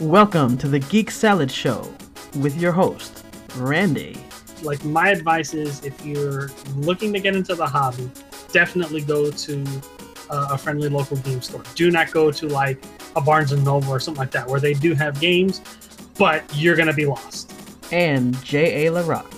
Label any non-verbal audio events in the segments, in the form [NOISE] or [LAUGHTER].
Welcome to the Geek Salad Show with your host, Randy. Like my advice is, if you're looking to get into the hobby, definitely go to uh, a friendly local game store. Do not go to like a Barnes and Noble or something like that, where they do have games, but you're gonna be lost. And J.A. LaRock.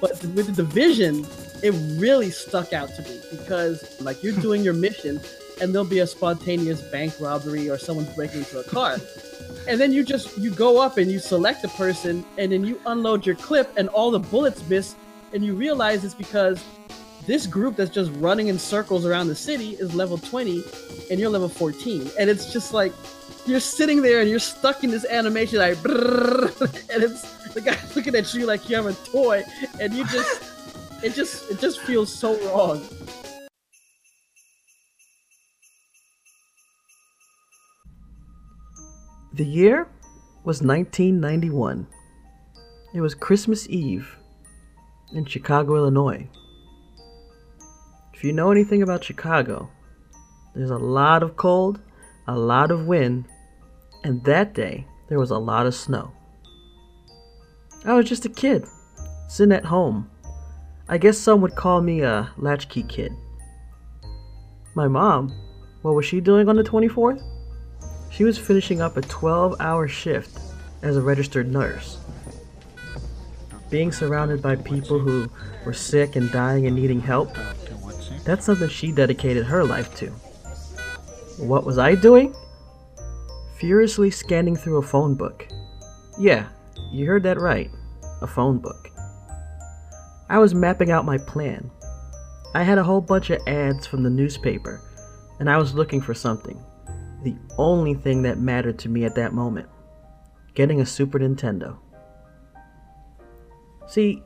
But with the division, it really stuck out to me because like you're [LAUGHS] doing your mission and there'll be a spontaneous bank robbery or someone's breaking into a car. And then you just you go up and you select a person and then you unload your clip and all the bullets miss and you realize it's because this group that's just running in circles around the city is level 20 and you're level 14 and it's just like you're sitting there and you're stuck in this animation like [LAUGHS] and it's the guy's [LAUGHS] looking at you like you have a toy and you just it just it just feels so wrong The year was 1991. It was Christmas Eve in Chicago, Illinois. If you know anything about Chicago, there's a lot of cold, a lot of wind, and that day there was a lot of snow. I was just a kid, sitting at home. I guess some would call me a latchkey kid. My mom, what was she doing on the 24th? She was finishing up a 12 hour shift as a registered nurse. Being surrounded by people who were sick and dying and needing help, that's something she dedicated her life to. What was I doing? Furiously scanning through a phone book. Yeah, you heard that right. A phone book. I was mapping out my plan. I had a whole bunch of ads from the newspaper, and I was looking for something the only thing that mattered to me at that moment getting a Super Nintendo. See,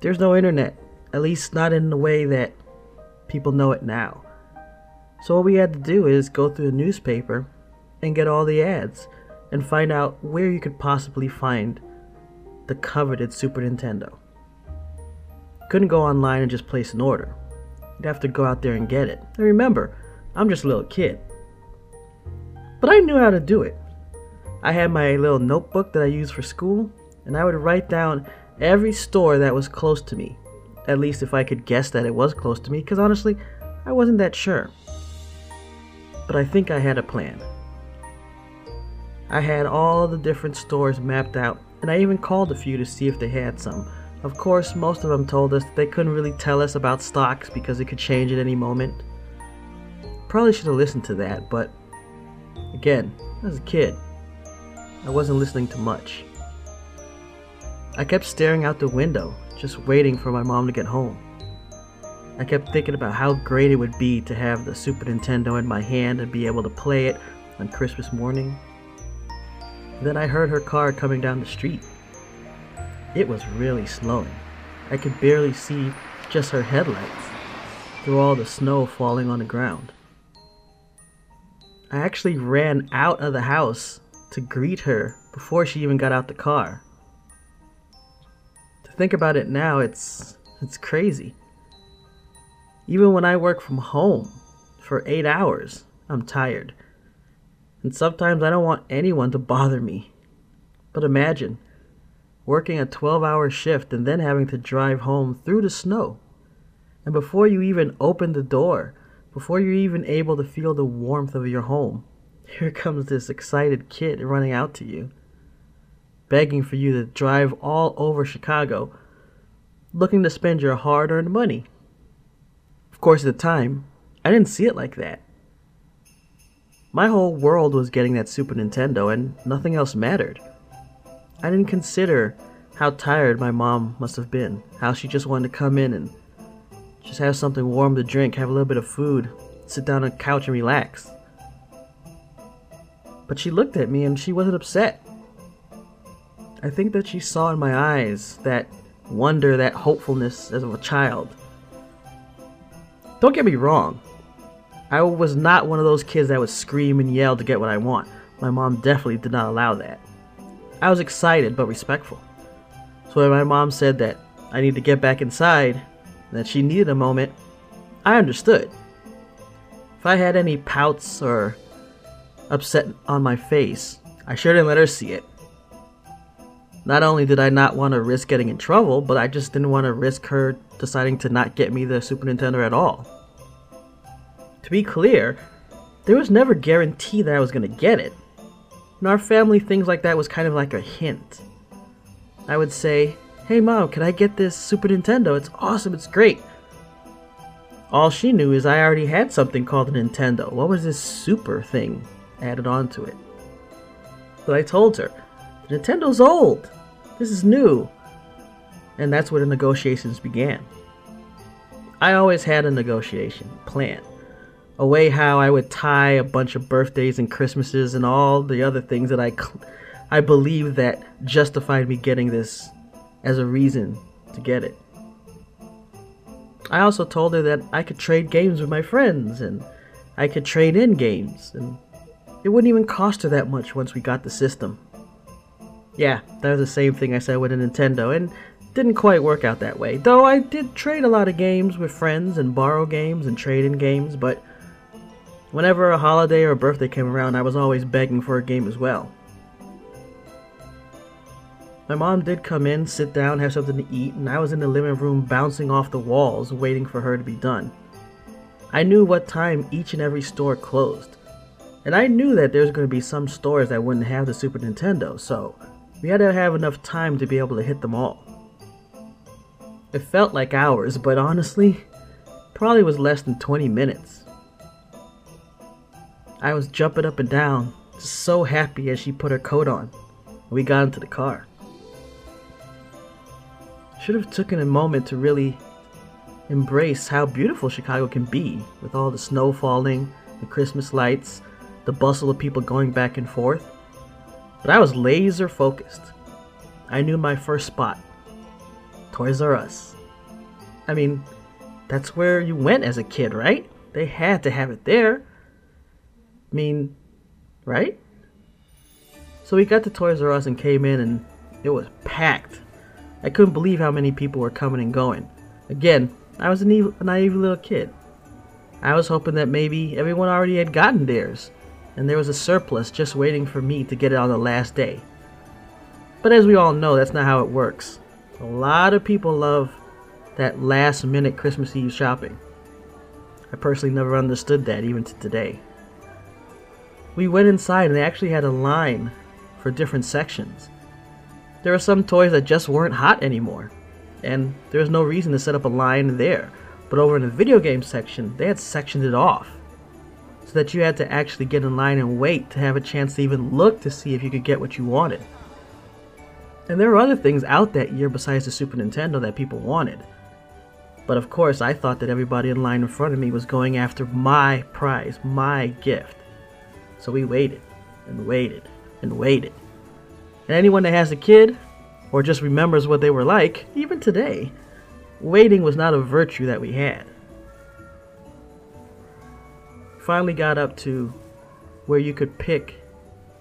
there's no internet, at least not in the way that people know it now. So, what we had to do is go through the newspaper and get all the ads and find out where you could possibly find the coveted Super Nintendo. Couldn't go online and just place an order. You'd have to go out there and get it. And remember, I'm just a little kid. But I knew how to do it. I had my little notebook that I used for school, and I would write down every store that was close to me. At least if I could guess that it was close to me, because honestly, I wasn't that sure. But I think I had a plan. I had all the different stores mapped out, and I even called a few to see if they had some. Of course, most of them told us that they couldn't really tell us about stocks because it could change at any moment. Probably should have listened to that, but Again, as a kid, I wasn't listening to much. I kept staring out the window, just waiting for my mom to get home. I kept thinking about how great it would be to have the Super Nintendo in my hand and be able to play it on Christmas morning. Then I heard her car coming down the street. It was really slowing. I could barely see just her headlights through all the snow falling on the ground. I actually ran out of the house to greet her before she even got out the car. To think about it now, it's it's crazy. Even when I work from home for 8 hours, I'm tired. And sometimes I don't want anyone to bother me. But imagine working a 12-hour shift and then having to drive home through the snow. And before you even open the door, before you're even able to feel the warmth of your home, [LAUGHS] here comes this excited kid running out to you, begging for you to drive all over Chicago, looking to spend your hard earned money. Of course, at the time, I didn't see it like that. My whole world was getting that Super Nintendo, and nothing else mattered. I didn't consider how tired my mom must have been, how she just wanted to come in and just have something warm to drink, have a little bit of food, sit down on the couch and relax. But she looked at me and she wasn't upset. I think that she saw in my eyes that wonder, that hopefulness as of a child. Don't get me wrong. I was not one of those kids that would scream and yell to get what I want. My mom definitely did not allow that. I was excited but respectful. So when my mom said that I need to get back inside, that she needed a moment, I understood. If I had any pouts or upset on my face, I sure didn't let her see it. Not only did I not want to risk getting in trouble, but I just didn't want to risk her deciding to not get me the Super Nintendo at all. To be clear, there was never guarantee that I was going to get it. In our family, things like that was kind of like a hint. I would say, Hey mom, can I get this Super Nintendo? It's awesome, it's great. All she knew is I already had something called a Nintendo. What was this super thing added onto it? But I told her, the Nintendo's old. This is new. And that's where the negotiations began. I always had a negotiation plan. A way how I would tie a bunch of birthdays and Christmases and all the other things that I, I believe that justified me getting this as a reason to get it. I also told her that I could trade games with my friends and I could trade in games and it wouldn't even cost her that much once we got the system. Yeah, that was the same thing I said with a Nintendo and didn't quite work out that way. Though I did trade a lot of games with friends and borrow games and trade in games, but whenever a holiday or a birthday came around, I was always begging for a game as well. My mom did come in, sit down, have something to eat, and I was in the living room bouncing off the walls, waiting for her to be done. I knew what time each and every store closed. And I knew that there was going to be some stores that wouldn't have the Super Nintendo, so we had to have enough time to be able to hit them all. It felt like hours, but honestly, probably was less than 20 minutes. I was jumping up and down, just so happy as she put her coat on. We got into the car. Should have taken a moment to really embrace how beautiful Chicago can be with all the snow falling, the Christmas lights, the bustle of people going back and forth. But I was laser focused. I knew my first spot Toys R Us. I mean, that's where you went as a kid, right? They had to have it there. I mean, right? So we got to Toys R Us and came in, and it was packed. I couldn't believe how many people were coming and going. Again, I was a naive, little kid. I was hoping that maybe everyone already had gotten theirs, and there was a surplus just waiting for me to get it on the last day. But as we all know, that's not how it works. A lot of people love that last minute Christmas Eve shopping. I personally never understood that, even to today. We went inside and they actually had a line for different sections. There were some toys that just weren't hot anymore, and there was no reason to set up a line there. But over in the video game section, they had sectioned it off so that you had to actually get in line and wait to have a chance to even look to see if you could get what you wanted. And there were other things out that year besides the Super Nintendo that people wanted. But of course, I thought that everybody in line in front of me was going after my prize, my gift. So we waited and waited and waited. And anyone that has a kid, or just remembers what they were like, even today, waiting was not a virtue that we had. Finally got up to where you could pick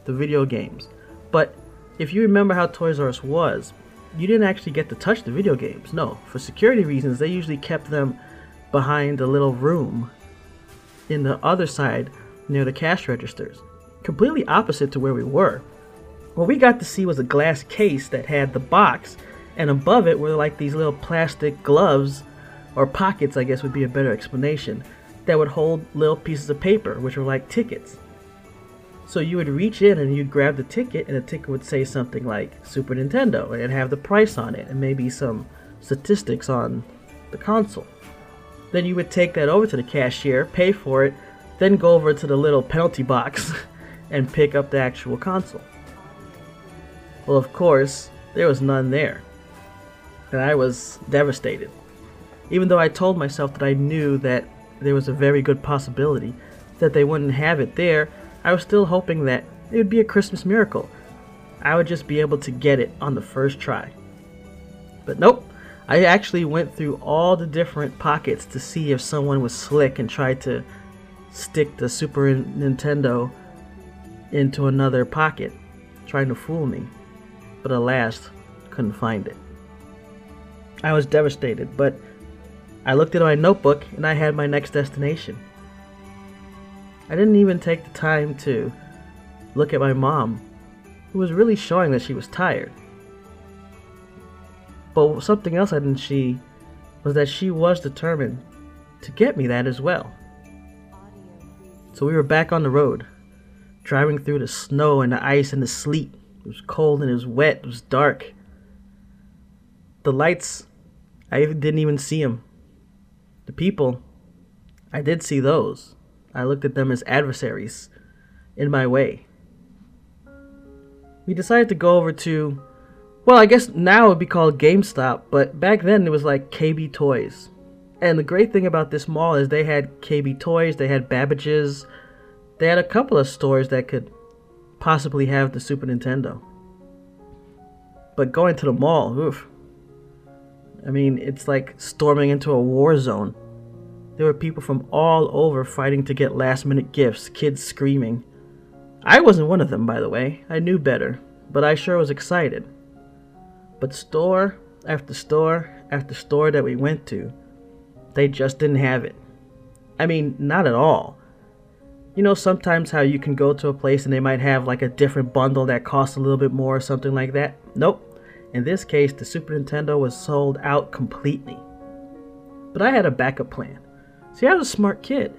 the video games. But if you remember how Toys R Us was, you didn't actually get to touch the video games. No, for security reasons, they usually kept them behind a little room in the other side near the cash registers, completely opposite to where we were. What we got to see was a glass case that had the box, and above it were like these little plastic gloves, or pockets, I guess would be a better explanation, that would hold little pieces of paper, which were like tickets. So you would reach in and you'd grab the ticket, and the ticket would say something like Super Nintendo, and have the price on it, and maybe some statistics on the console. Then you would take that over to the cashier, pay for it, then go over to the little penalty box [LAUGHS] and pick up the actual console. Well, of course, there was none there. And I was devastated. Even though I told myself that I knew that there was a very good possibility that they wouldn't have it there, I was still hoping that it would be a Christmas miracle. I would just be able to get it on the first try. But nope, I actually went through all the different pockets to see if someone was slick and tried to stick the Super Nintendo into another pocket, trying to fool me but alas, couldn't find it. I was devastated, but I looked at my notebook and I had my next destination. I didn't even take the time to look at my mom who was really showing that she was tired. But something else I didn't see was that she was determined to get me that as well. So we were back on the road, driving through the snow and the ice and the sleet. It was cold and it was wet, it was dark. The lights, I didn't even see them. The people, I did see those. I looked at them as adversaries in my way. We decided to go over to, well, I guess now it would be called GameStop, but back then it was like KB Toys. And the great thing about this mall is they had KB Toys, they had Babbage's, they had a couple of stores that could possibly have the Super Nintendo. But going to the mall, oof. I mean, it's like storming into a war zone. There were people from all over fighting to get last minute gifts, kids screaming. I wasn't one of them, by the way. I knew better, but I sure was excited. But store after store after store that we went to, they just didn't have it. I mean, not at all. You know, sometimes how you can go to a place and they might have like a different bundle that costs a little bit more or something like that? Nope. In this case, the Super Nintendo was sold out completely. But I had a backup plan. See, I was a smart kid.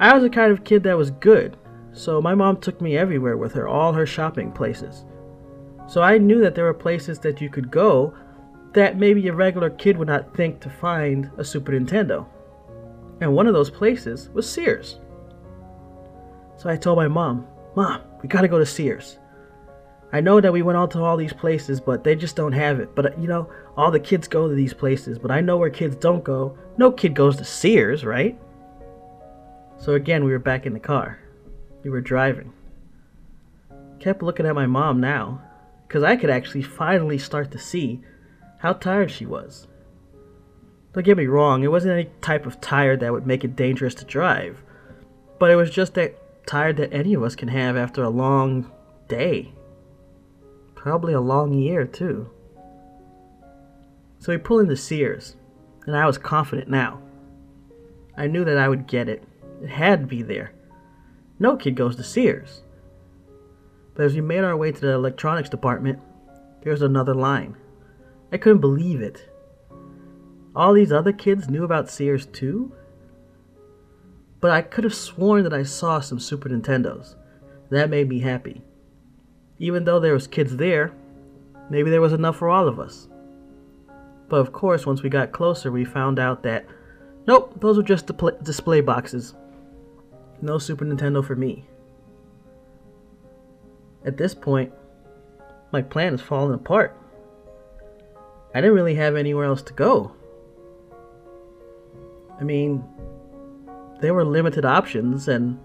I was the kind of kid that was good, so my mom took me everywhere with her, all her shopping places. So I knew that there were places that you could go that maybe a regular kid would not think to find a Super Nintendo. And one of those places was Sears. So I told my mom, Mom, we gotta go to Sears. I know that we went all to all these places, but they just don't have it. But uh, you know, all the kids go to these places, but I know where kids don't go. No kid goes to Sears, right? So again, we were back in the car. We were driving. Kept looking at my mom now, because I could actually finally start to see how tired she was. Don't get me wrong, it wasn't any type of tired that would make it dangerous to drive, but it was just that tired that any of us can have after a long day. Probably a long year, too. So we pull into Sears, and I was confident now. I knew that I would get it. It had to be there. No kid goes to Sears. But as we made our way to the electronics department, there was another line. I couldn't believe it. All these other kids knew about Sears too? But I could have sworn that I saw some Super Nintendos. That made me happy. Even though there was kids there, maybe there was enough for all of us. But of course, once we got closer, we found out that nope, those were just display boxes. No Super Nintendo for me. At this point, my plan is falling apart. I didn't really have anywhere else to go. I mean, there were limited options, and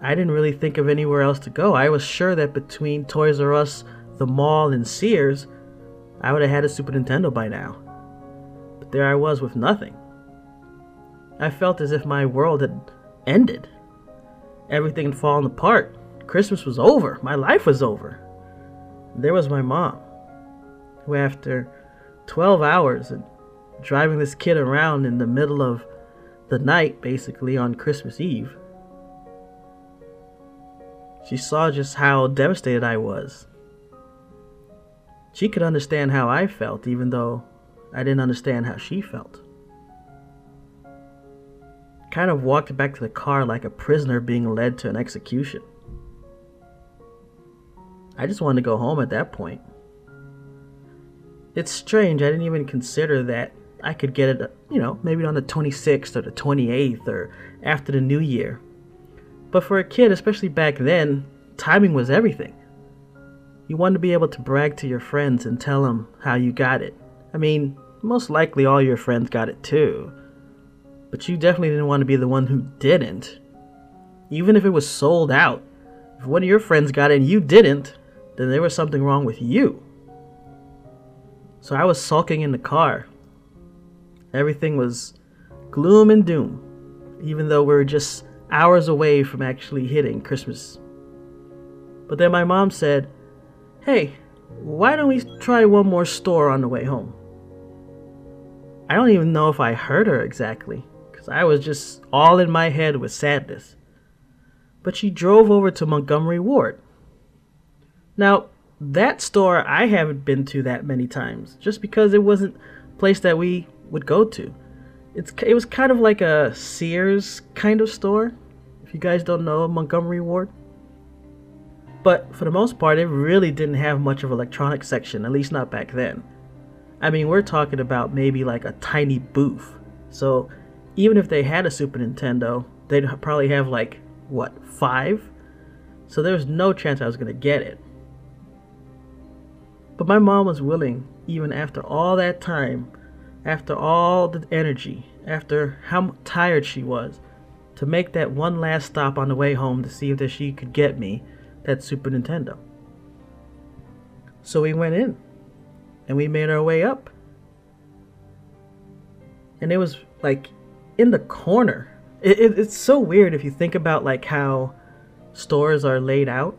I didn't really think of anywhere else to go. I was sure that between Toys R Us, the mall, and Sears, I would have had a Super Nintendo by now. But there I was with nothing. I felt as if my world had ended. Everything had fallen apart. Christmas was over. My life was over. There was my mom, who, after 12 hours and driving this kid around in the middle of the night, basically, on Christmas Eve, she saw just how devastated I was. She could understand how I felt, even though I didn't understand how she felt. Kind of walked back to the car like a prisoner being led to an execution. I just wanted to go home at that point. It's strange, I didn't even consider that I could get it, you know, maybe on the 26th or the 28th or after the new year. But for a kid, especially back then, timing was everything. You wanted to be able to brag to your friends and tell them how you got it. I mean, most likely all your friends got it too. But you definitely didn't want to be the one who didn't. Even if it was sold out. If one of your friends got it and you didn't, then there was something wrong with you. So I was sulking in the car. Everything was gloom and doom, even though we were just hours away from actually hitting Christmas. But then my mom said, Hey, why don't we try one more store on the way home? I don't even know if I heard her exactly, because I was just all in my head with sadness. But she drove over to Montgomery Ward. Now, that store I haven't been to that many times, just because it wasn't a place that we would go to. It's it was kind of like a Sears kind of store, if you guys don't know Montgomery Ward. But for the most part, it really didn't have much of an electronics section, at least not back then. I mean, we're talking about maybe like a tiny booth. So even if they had a Super Nintendo, they'd probably have like, what, five? So there was no chance I was to get it. But my mom was willing, even after all that time, after all the energy, after how tired she was, to make that one last stop on the way home to see if that she could get me that Super Nintendo. So we went in and we made our way up. And it was like in the corner. It, it, it's so weird if you think about like how stores are laid out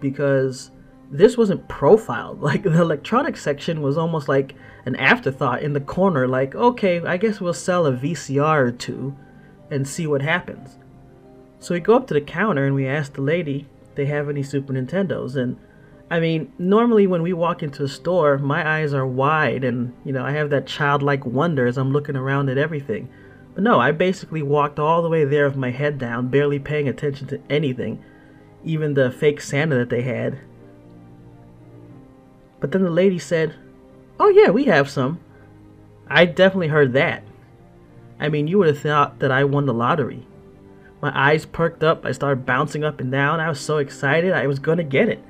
because this wasn't profiled. [LAUGHS] Like the electronics section was almost like an afterthought in the corner. Like, okay, I guess we'll sell a VCR or two and see what happens. So we go up to the counter and we ask the lady they have any Super Nintendos. And I mean, normally when we walk into a store, my eyes are wide and, you know, I have that childlike wonder as I'm looking around at everything. But no, I basically walked all the way there with my head down, barely paying attention to anything, even the fake Santa that they had. But then the lady said, Oh, yeah, we have some. I definitely heard that. I mean, you would have thought that I won the lottery. My eyes perked up. I started bouncing up and down. I was so excited. I was going to get it.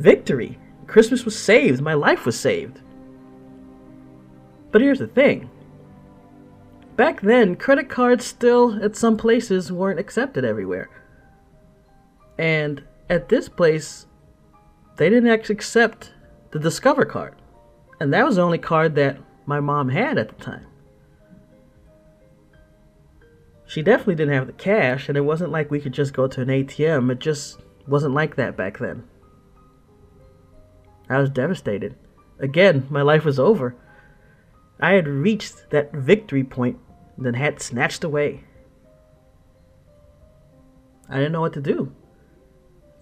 Victory! Christmas was saved. My life was saved. But here's the thing. Back then, credit cards still, at some places, weren't accepted everywhere. And at this place, they didn't actually accept the Discover card. And that was the only card that my mom had at the time. She definitely didn't have the cash, and it wasn't like we could just go to an ATM. It just wasn't like that back then. I was devastated. Again, my life was over. I had reached that victory point, then had snatched away. I didn't know what to do.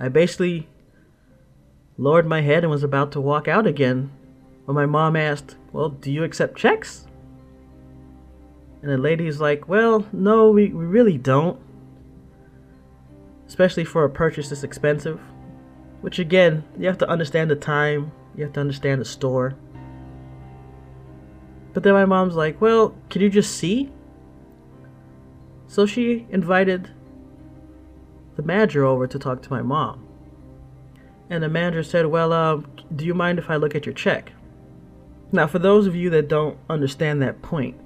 I basically lowered my head and was about to walk out again when my mom asked, Well, do you accept checks? And the lady's like, well, no, we, we really don't. Especially for a purchase this expensive. Which again, you have to understand the time, you have to understand the store. But then my mom's like, well, can you just see? So she invited the manager over to talk to my mom. And the manager said, well, uh, do you mind if I look at your check? Now, for those of you that don't understand that point,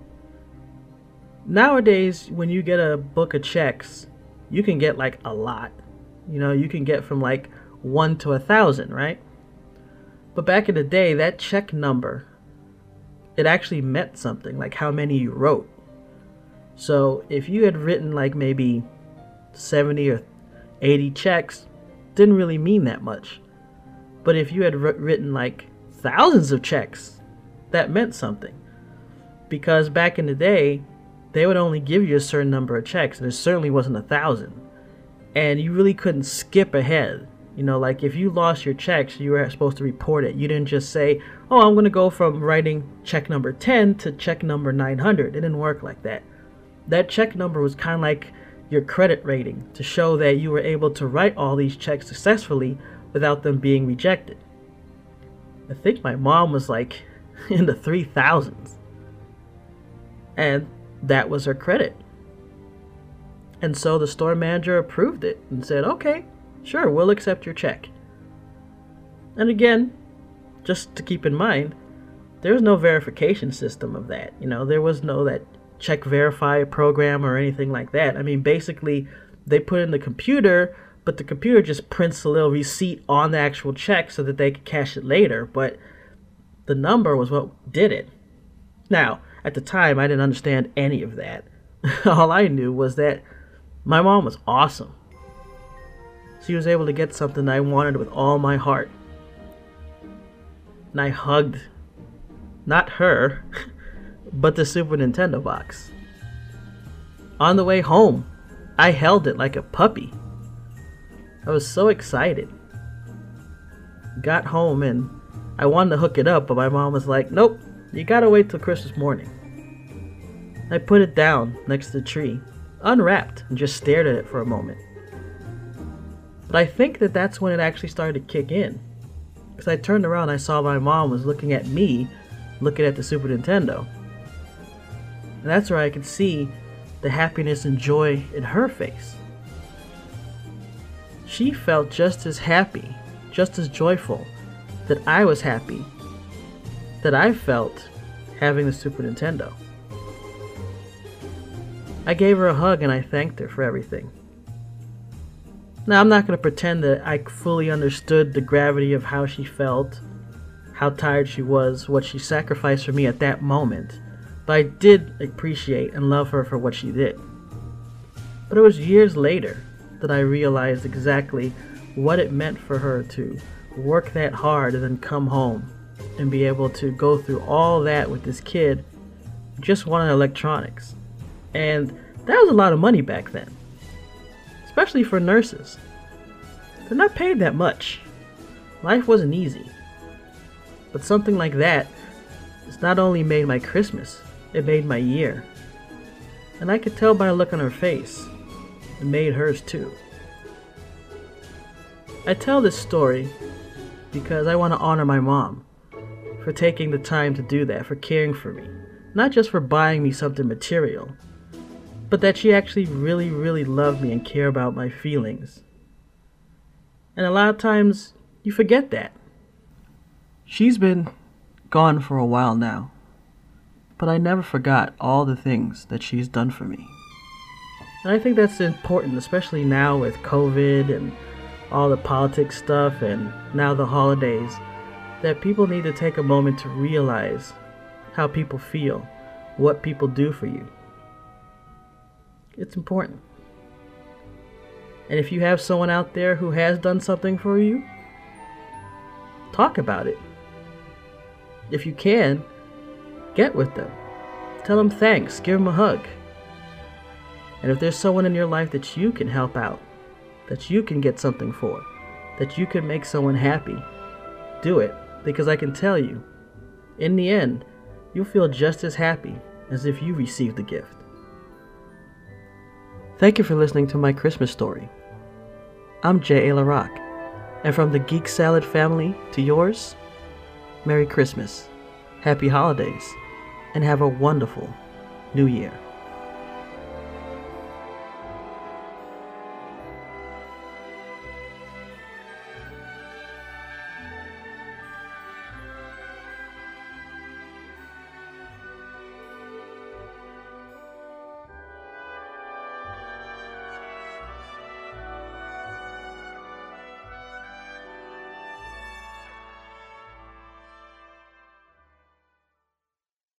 nowadays when you get a book of checks you can get like a lot. You know you can get from like one to a thousand right? But back in the day that check number it actually meant something like how many you wrote. So if you had written like maybe 70 or 80 checks didn't really mean that much but if you had written like thousands of checks that meant something because back in the day they would only give you a certain number of checks, and it certainly wasn't a thousand. And you really couldn't skip ahead. You know, like if you lost your checks, you were supposed to report it. You didn't just say, oh, I'm going to go from writing check number 10 to check number 900. It didn't work like that. That check number was kind of like your credit rating to show that you were able to write all these checks successfully without them being rejected. I think my mom was like [LAUGHS] in the 3000s. And that was her credit. And so the store manager approved it and said, okay, sure, we'll accept your check. And again, just to keep in mind, there was no verification system of that. You know, there was no that check verify program or anything like that. I mean, basically, they put in the computer, but the computer just prints a little receipt on the actual check so that they could cash it later. But the number was what did it. Now, at the time, I didn't understand any of that. [LAUGHS] All I knew was that my mom was awesome. She was able to get something I wanted with all my heart. And I hugged, not her, [LAUGHS] but the Super Nintendo box. On the way home, I held it like a puppy. I was so excited. got home and I wanted to hook it up, but my mom was like, nope, you gotta wait till Christmas morning. I put it down next to the tree, unwrapped, and just stared at it for a moment. But I think that that's when it actually started to kick in. Because I turned around, I saw my mom was looking at me, looking at the Super Nintendo. And that's where I could see the happiness and joy in her face. She felt just as happy, just as joyful that I was happy that I felt having the Super Nintendo. I gave her a hug and I thanked her for everything. Now, I'm not going to pretend that I fully understood the gravity of how she felt, how tired she was, what she sacrificed for me at that moment, but I did appreciate and love her for what she did. But it was years later that I realized exactly what it meant for her to work that hard and then come home and be able to go through all that with this kid just wanting electronics. And that was a lot of money back then, especially for nurses. They're not paid that much. Life wasn't easy. But something like that has not only made my Christmas, it made my year. And I could tell by the look on her face, it made hers too. I tell this story because I want to honor my mom for taking the time to do that, for caring for me. Not just for buying me something material, but that she actually really, really loved me and cared about my feelings. And a lot of times, you forget that. She's been gone for a while now, but I never forgot all the things that she's done for me. And I think that's important, especially now with COVID and all the politics stuff and now the holidays, that people need to take a moment to realize how people feel, what people do for you. It's important. And if you have someone out there who has done something for you, talk about it. If you can, get with them. Tell them thanks, give them a hug. And if there's someone in your life that you can help out, that you can get something for, that you can make someone happy, do it. Because I can tell you, in the end, you'll feel just as happy as if you received the gift. Thank you for listening to my Christmas story. I'm J.A. LaRock, and from the Geek Salad family to yours, Merry Christmas, Happy Holidays, and have a wonderful New Year.